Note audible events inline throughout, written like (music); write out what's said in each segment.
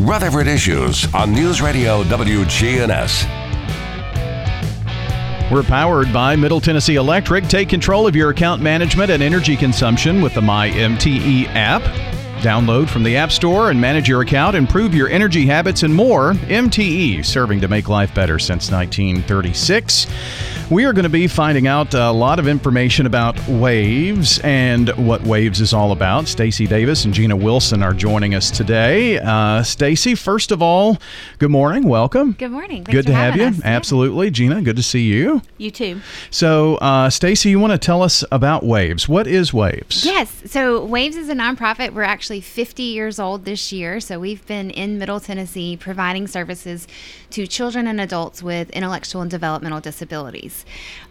Rutherford Issues on News Radio WGNS. We're powered by Middle Tennessee Electric. Take control of your account management and energy consumption with the MyMTE app. Download from the App Store and manage your account, improve your energy habits, and more. MTE, serving to make life better since 1936. We are going to be finding out a lot of information about Waves and what Waves is all about. Stacy Davis and Gina Wilson are joining us today. Uh, Stacy, first of all, good morning. Welcome. Good morning. Thanks good to have you. us. Absolutely. Gina, good to see you. You too. So, uh, Stacy, you want to tell us about Waves. What is Waves? Yes. So, Waves is a nonprofit. We're actually 50 years old this year. So, we've been in Middle Tennessee providing services to children and adults with intellectual and developmental disabilities.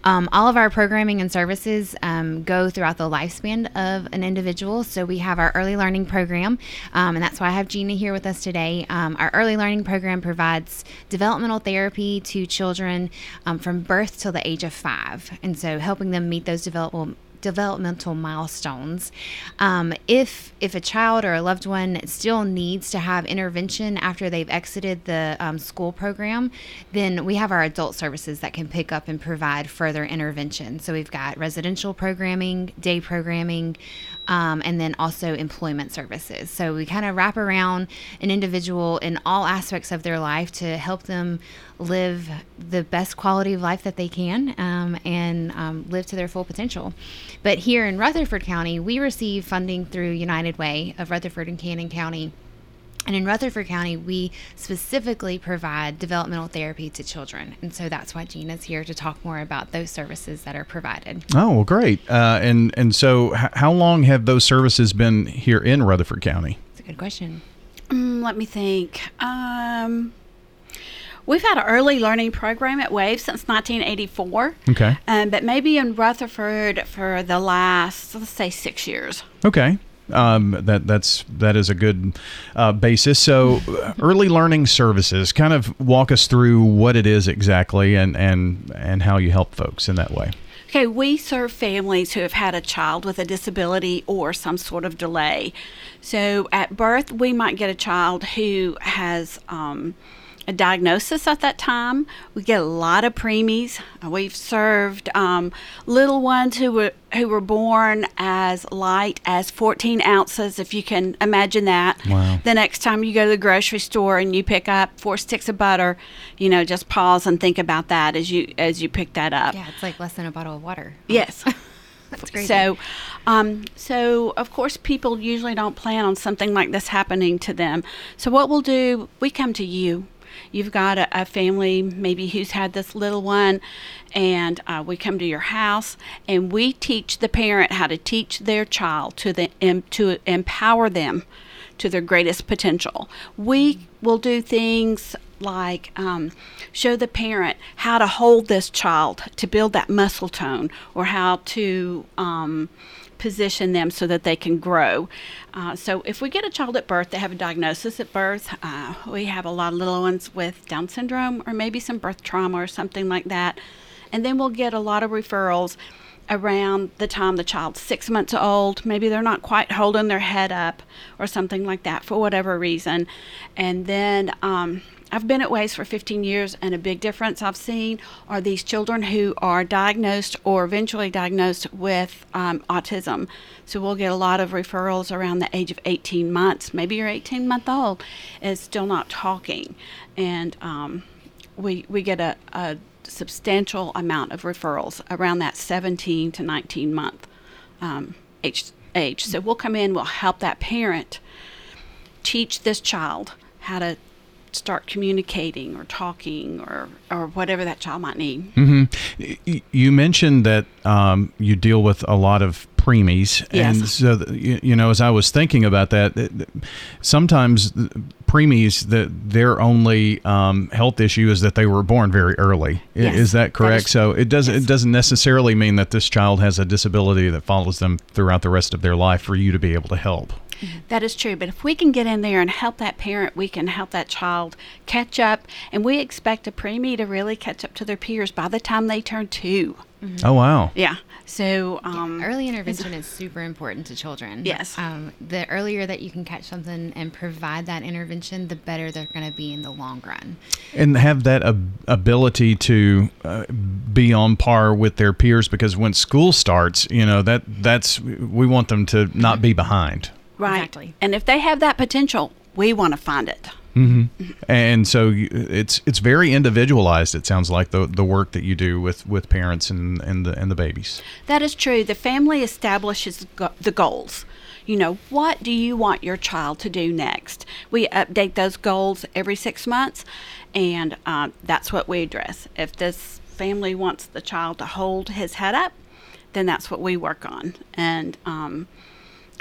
Um, all of our programming and services um, go throughout the lifespan of an individual. So we have our early learning program, um, and that's why I have Gina here with us today. Um, our early learning program provides developmental therapy to children um, from birth till the age of five, and so helping them meet those developmental developmental milestones. Um, if if a child or a loved one still needs to have intervention after they've exited the um, school program, then we have our adult services that can pick up and provide further intervention. So we've got residential programming, day programming, um, and then also employment services. So we kind of wrap around an individual in all aspects of their life to help them live the best quality of life that they can um, and um, live to their full potential. But here in Rutherford County, we receive funding through United Way of Rutherford and Cannon County. And in Rutherford County, we specifically provide developmental therapy to children. And so that's why Gina's here to talk more about those services that are provided. Oh, well, great. Uh, and, and so, h- how long have those services been here in Rutherford County? It's a good question. Mm, let me think. Um, We've had an early learning program at Wave since 1984. Okay. Um, but maybe in Rutherford for the last, let's say, six years. Okay. Um, that that's that is a good uh, basis. So, early learning services. Kind of walk us through what it is exactly, and and and how you help folks in that way. Okay, we serve families who have had a child with a disability or some sort of delay. So, at birth, we might get a child who has. Um, a diagnosis at that time. We get a lot of preemies. We've served um, little ones who were who were born as light as 14 ounces, if you can imagine that. Wow. The next time you go to the grocery store and you pick up four sticks of butter, you know, just pause and think about that as you as you pick that up. Yeah, it's like less than a bottle of water. (laughs) Yes. That's crazy. So, um, so of course, people usually don't plan on something like this happening to them. So, what we'll do, we come to you you've got a, a family maybe who's had this little one and uh, we come to your house and we teach the parent how to teach their child to the to empower them to their greatest potential. We will do things like um, show the parent how to hold this child to build that muscle tone or how to um, position them so that they can grow. Uh, so, if we get a child at birth, they have a diagnosis at birth. Uh, we have a lot of little ones with Down syndrome or maybe some birth trauma or something like that. And then we'll get a lot of referrals around the time the child's six months old. Maybe they're not quite holding their head up or something like that for whatever reason. And then um, I've been at Waves for 15 years, and a big difference I've seen are these children who are diagnosed or eventually diagnosed with um, autism. So we'll get a lot of referrals around the age of 18 months. Maybe you're 18 month old is still not talking, and um, we we get a, a substantial amount of referrals around that 17 to 19 month um, age age. So we'll come in, we'll help that parent teach this child how to start communicating or talking or or whatever that child might need. Mm-hmm. You mentioned that um, you deal with a lot of preemies, yes. and so the, you know, as I was thinking about that, sometimes preemies that their only um, health issue is that they were born very early. Yes, is that correct? That is, so it doesn't yes. it doesn't necessarily mean that this child has a disability that follows them throughout the rest of their life for you to be able to help. That is true. But if we can get in there and help that parent, we can help that child catch up. And we expect a preemie to really catch up to their peers by the time they turn two. Oh wow. Yeah. So um, Early intervention is super important to children. Yes. Um, the earlier that you can catch something and provide that intervention, the better they're going to be in the long run. and have that ab- ability to uh, be on par with their peers because when school starts you know that that's we want them to not be behind right. Exactly. And if they have that potential, we want to find it. and so it's it's very individualized it sounds like the the work that you do with with parents and and the and the babies That is true. The family establishes go- the goals. You know, what do you want your child to do next? We update those goals every six months, and uh, that's what we address. If this family wants the child to hold his head up, then that's what we work on. And um,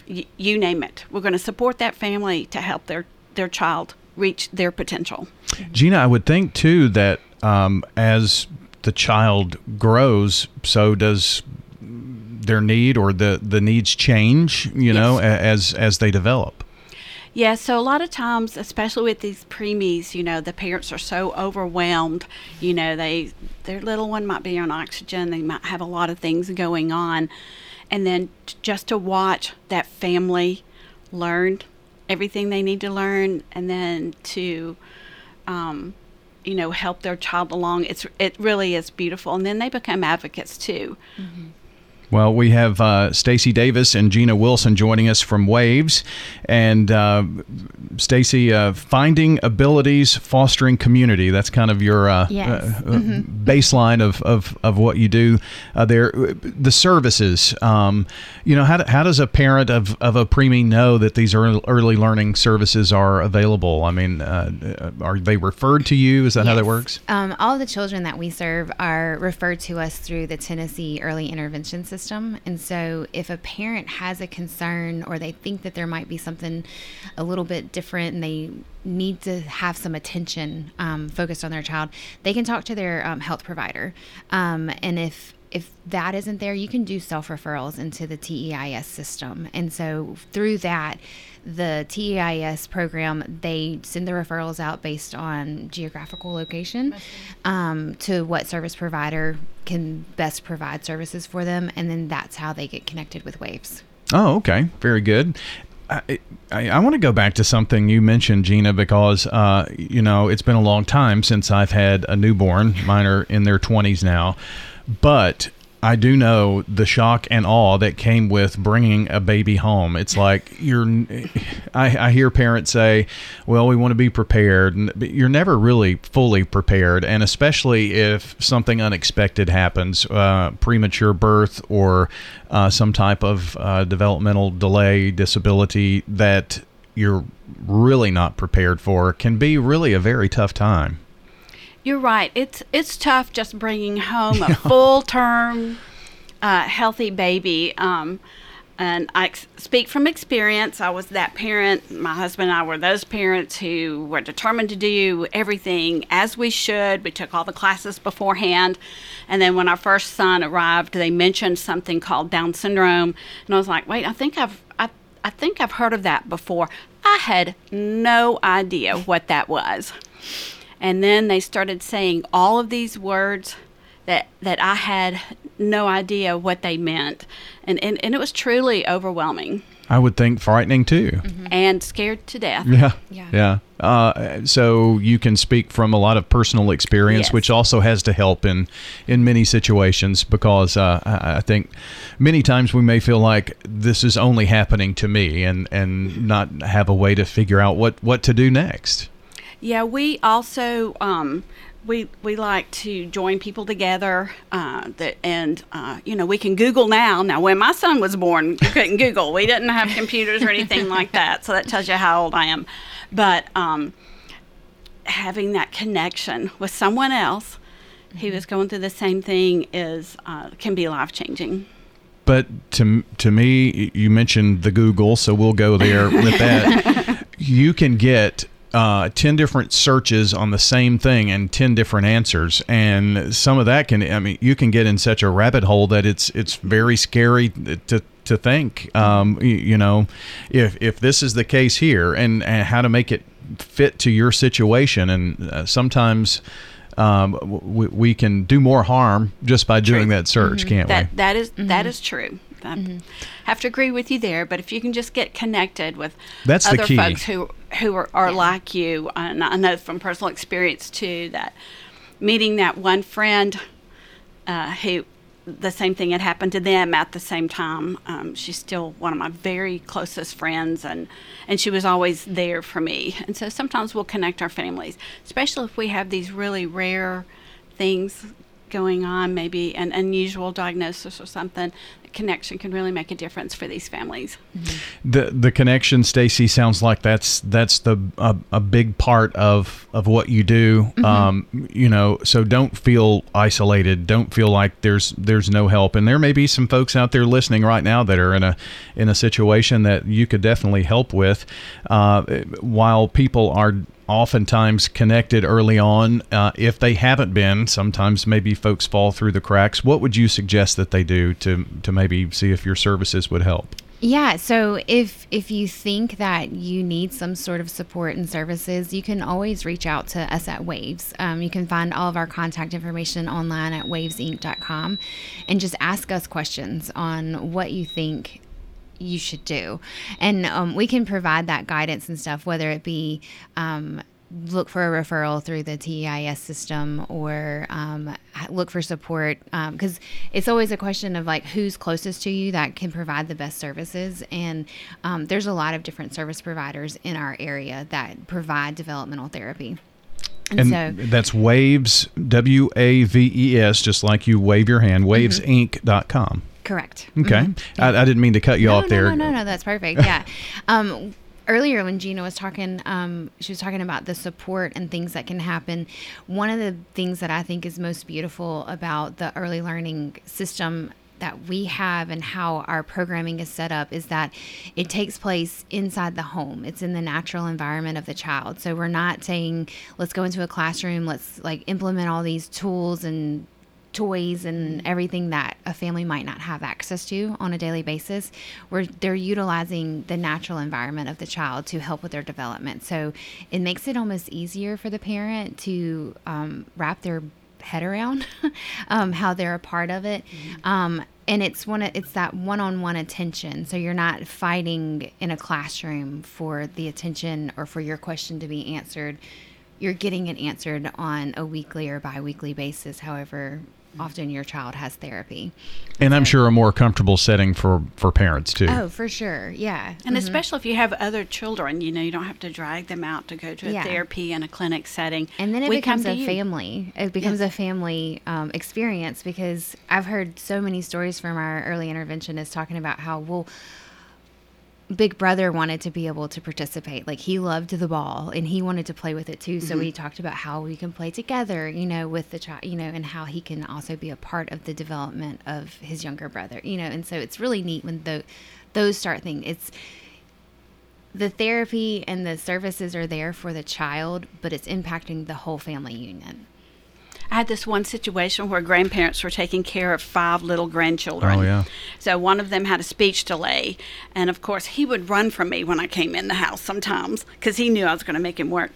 y- you name it, we're going to support that family to help their, their child reach their potential. Gina, I would think too that um, as the child grows, so does their need or the the needs change. You know, as as they develop. Yeah, so a lot of times, especially with these preemies, you know, the parents are so overwhelmed. You know, they their little one might be on oxygen, they might have a lot of things going on, and then t- just to watch that family learn everything they need to learn, and then to, um, you know, help their child along. It's it really is beautiful, and then they become advocates too. Well, we have uh, Stacy Davis and Gina Wilson joining us from Waves, and uh, Stacy, uh, finding abilities, fostering community. That's kind of your uh, Yes. uh, uh, baseline of, of, of what you do uh, there. The services, um, you know, how, do- how does a parent of, of a preemie know that these early, early learning services are available? I mean, uh, are they referred to you? Is that how that works? Um, all the children that we serve are referred to us through the Tennessee Early Intervention System. And so, if a parent has a concern or they think that there might be something a little bit different and they need to have some attention um, focused on their child, they can talk to their um, health provider. Um, and if if that isn't there, you can do self referrals into the TEIS system. And so through that, the TEIS program, they send the referrals out based on geographical location um, to what service provider can best provide services for them. And then that's how they get connected with Waves. Oh, okay. Very good. I, I, I want to go back to something you mentioned, Gina, because, uh, you know, it's been a long time since I've had a newborn. Mine are in their 20s now. But I do know the shock and awe that came with bringing a baby home. It's like you're, I, I hear parents say, well, we want to be prepared. And- But you're never really fully prepared. And especially if something unexpected happens, uh, premature birth or uh, some type of uh, developmental delay, disability that you're really not prepared for, can be really a very tough time. You're right. It's it's tough just bringing home a (laughs) full term, uh, healthy baby. Um, and I ex- speak from experience. I was that parent. My husband and I were those parents who were determined to do everything as we should. We took all the classes beforehand. And then when our first son arrived, they mentioned something called Down syndrome. And I was like, wait, I think I've, I, I think I've heard of that before. I had no idea what that was. And then they started saying all of these words that that I had no idea what they meant. And and, and it was truly overwhelming I would think frightening too. and scared to death. Yeah. Yeah. Yeah. Uh, so you can speak from a lot of personal experience, Yes. which also has to help in in many situations because uh, I, I think many times we may feel like this is only happening to me and and not have a way to figure out what what to do next. Yeah, we also um, we we like to join people together. Uh, that and uh, you know we can Google now. Now, when my son was born, you couldn't Google. We didn't have computers or anything (laughs) like that. So that tells you how old I am. But um, having that connection with someone else who is going through the same thing is uh, can be life changing. But to to me, you mentioned the Google, so we'll go there with that. (laughs) you can get uh, ten different searches on the same thing and ten different answers, and some of that can. I mean, you can get in such a rabbit hole that it's it's very scary to to think. Um, you, you know, if if this is the case here, and, and how to make it fit to your situation, and uh, sometimes um, we, we can do more harm just by doing that search, can't That we? that is- that is true. I have to agree with you there. But if you can just get connected with That's other key. folks who who are, are like you, and I know from personal experience too that meeting that one friend uh, who the same thing had happened to them at the same time. Um, she's still one of my very closest friends, and and she was always there for me. And so sometimes we'll connect our families, especially if we have these really rare things going on, maybe an unusual diagnosis or something. Connection can really make a difference for these families. the the connection, Stacy, sounds like that's that's the a, a big part of of what you do. Um, you know, so don't feel isolated. Don't feel like there's there's no help. And there may be some folks out there listening right now that are in a in a situation that you could definitely help with. Uh, while people are oftentimes connected early on, uh, if they haven't been, sometimes maybe folks fall through the cracks. What would you suggest that they do to to maybe see if your services would help? Yeah, so if if you think that you need some sort of support and services, you can always reach out to us at Waves. Um, you can find all of our contact information online at wavesinc.com and just ask us questions on what you think you should do. And um, we can provide that guidance and stuff, whether it be um, look for a referral through the TEIS system or um, look for support because it's always a question of like who's closest to you that can provide the best services. And um, there's a lot of different service providers in our area that provide developmental therapy. And, And so, that's waves, W A V E S, just like you wave your hand, wavesinc.com. correct. Okay. I, I didn't mean to cut you no, off no, there. No, no, no, that's perfect. Yeah. (laughs) um, earlier when Gina was talking, um, she was talking about the support and things that can happen. One of the things that I think is most beautiful about the early learning system that we have and how our programming is set up is that it takes place inside the home. It's in the natural environment of the child. So we're not saying let's go into a classroom, let's like implement all these tools and toys and everything that a family might not have access to on a daily basis where they're utilizing the natural environment of the child to help with their development. So it makes it almost easier for the parent to um, wrap their head around (laughs) um, how they're a part of it. Um, and it's one of, it's that one-on-one attention. So you're not fighting in a classroom for the attention or for your question to be answered. You're getting it answered on a weekly or bi-weekly basis however often your child has therapy And I'm sure a more comfortable setting for, for parents too. oh for sure yeah And especially if you have other children, you know, you don't have to drag them out to go to a Yeah. therapy in a clinic setting. and then it We becomes a you. family it becomes Yes. a family um, experience because i've heard so many stories from our early interventionists talking about how well big brother wanted to be able to participate. Like he loved the ball and he wanted to play with it too. So Mm-hmm. we talked about how we can play together you know with the child you know and how he can also be a part of the development of his younger brother you know. And so it's really neat when the those start things it's the therapy and the services are there for the child but it's impacting the whole family union I had this one situation where grandparents were taking care of five little grandchildren. Oh, yeah. So one of them had a speech delay, and of course he would run from me when I came in the house sometimes because he knew I was going to make him work.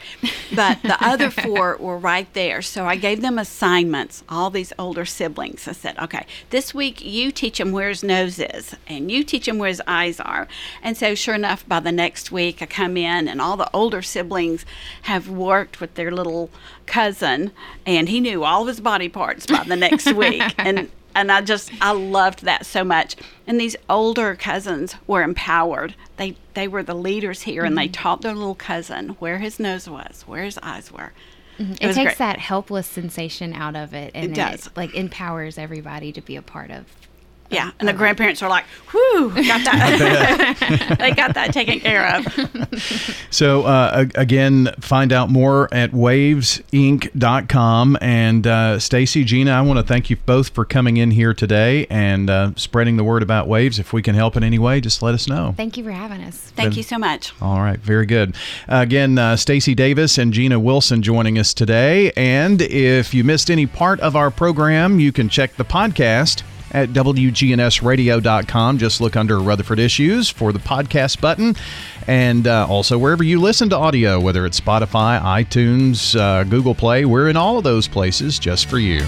But the other (laughs) four were right there, so I gave them assignments. All these older siblings. I said, "Okay, this week you teach him where his nose is, and you teach him where his eyes are." And so, sure enough, by the next week I come in, and all the older siblings have worked with their little cousin, and he knew all of his body parts by the next week, (laughs) and and I just I loved that so much. And these older cousins were empowered. They they were the leaders here, and they Mm-hmm. taught their little cousin where his nose was, where his eyes were. it, was takes great. that helpless sensation out of it and It does. like empowers everybody to be a part of Yeah, and the grandparents are like, "Whew, got that. (laughs) (laughs) they got that taken care of." (laughs) So, uh, again, find out more at wavesinc.com. And uh, Stacy, Gina, I want to thank you both for coming in here today and uh, spreading the word about Waves. If we can help in any way, just let us know. thank you for having us Thank you so much. All right, very good. Uh, again, uh, Stacy Davis and Gina Wilson joining us today. And if you missed any part of our program, you can check the podcast at WGNSradio.com. Just look under Rutherford Issues for the podcast button. And uh, also wherever you listen to audio, whether it's Spotify, iTunes, uh, Google Play, we're in all of those places just for you.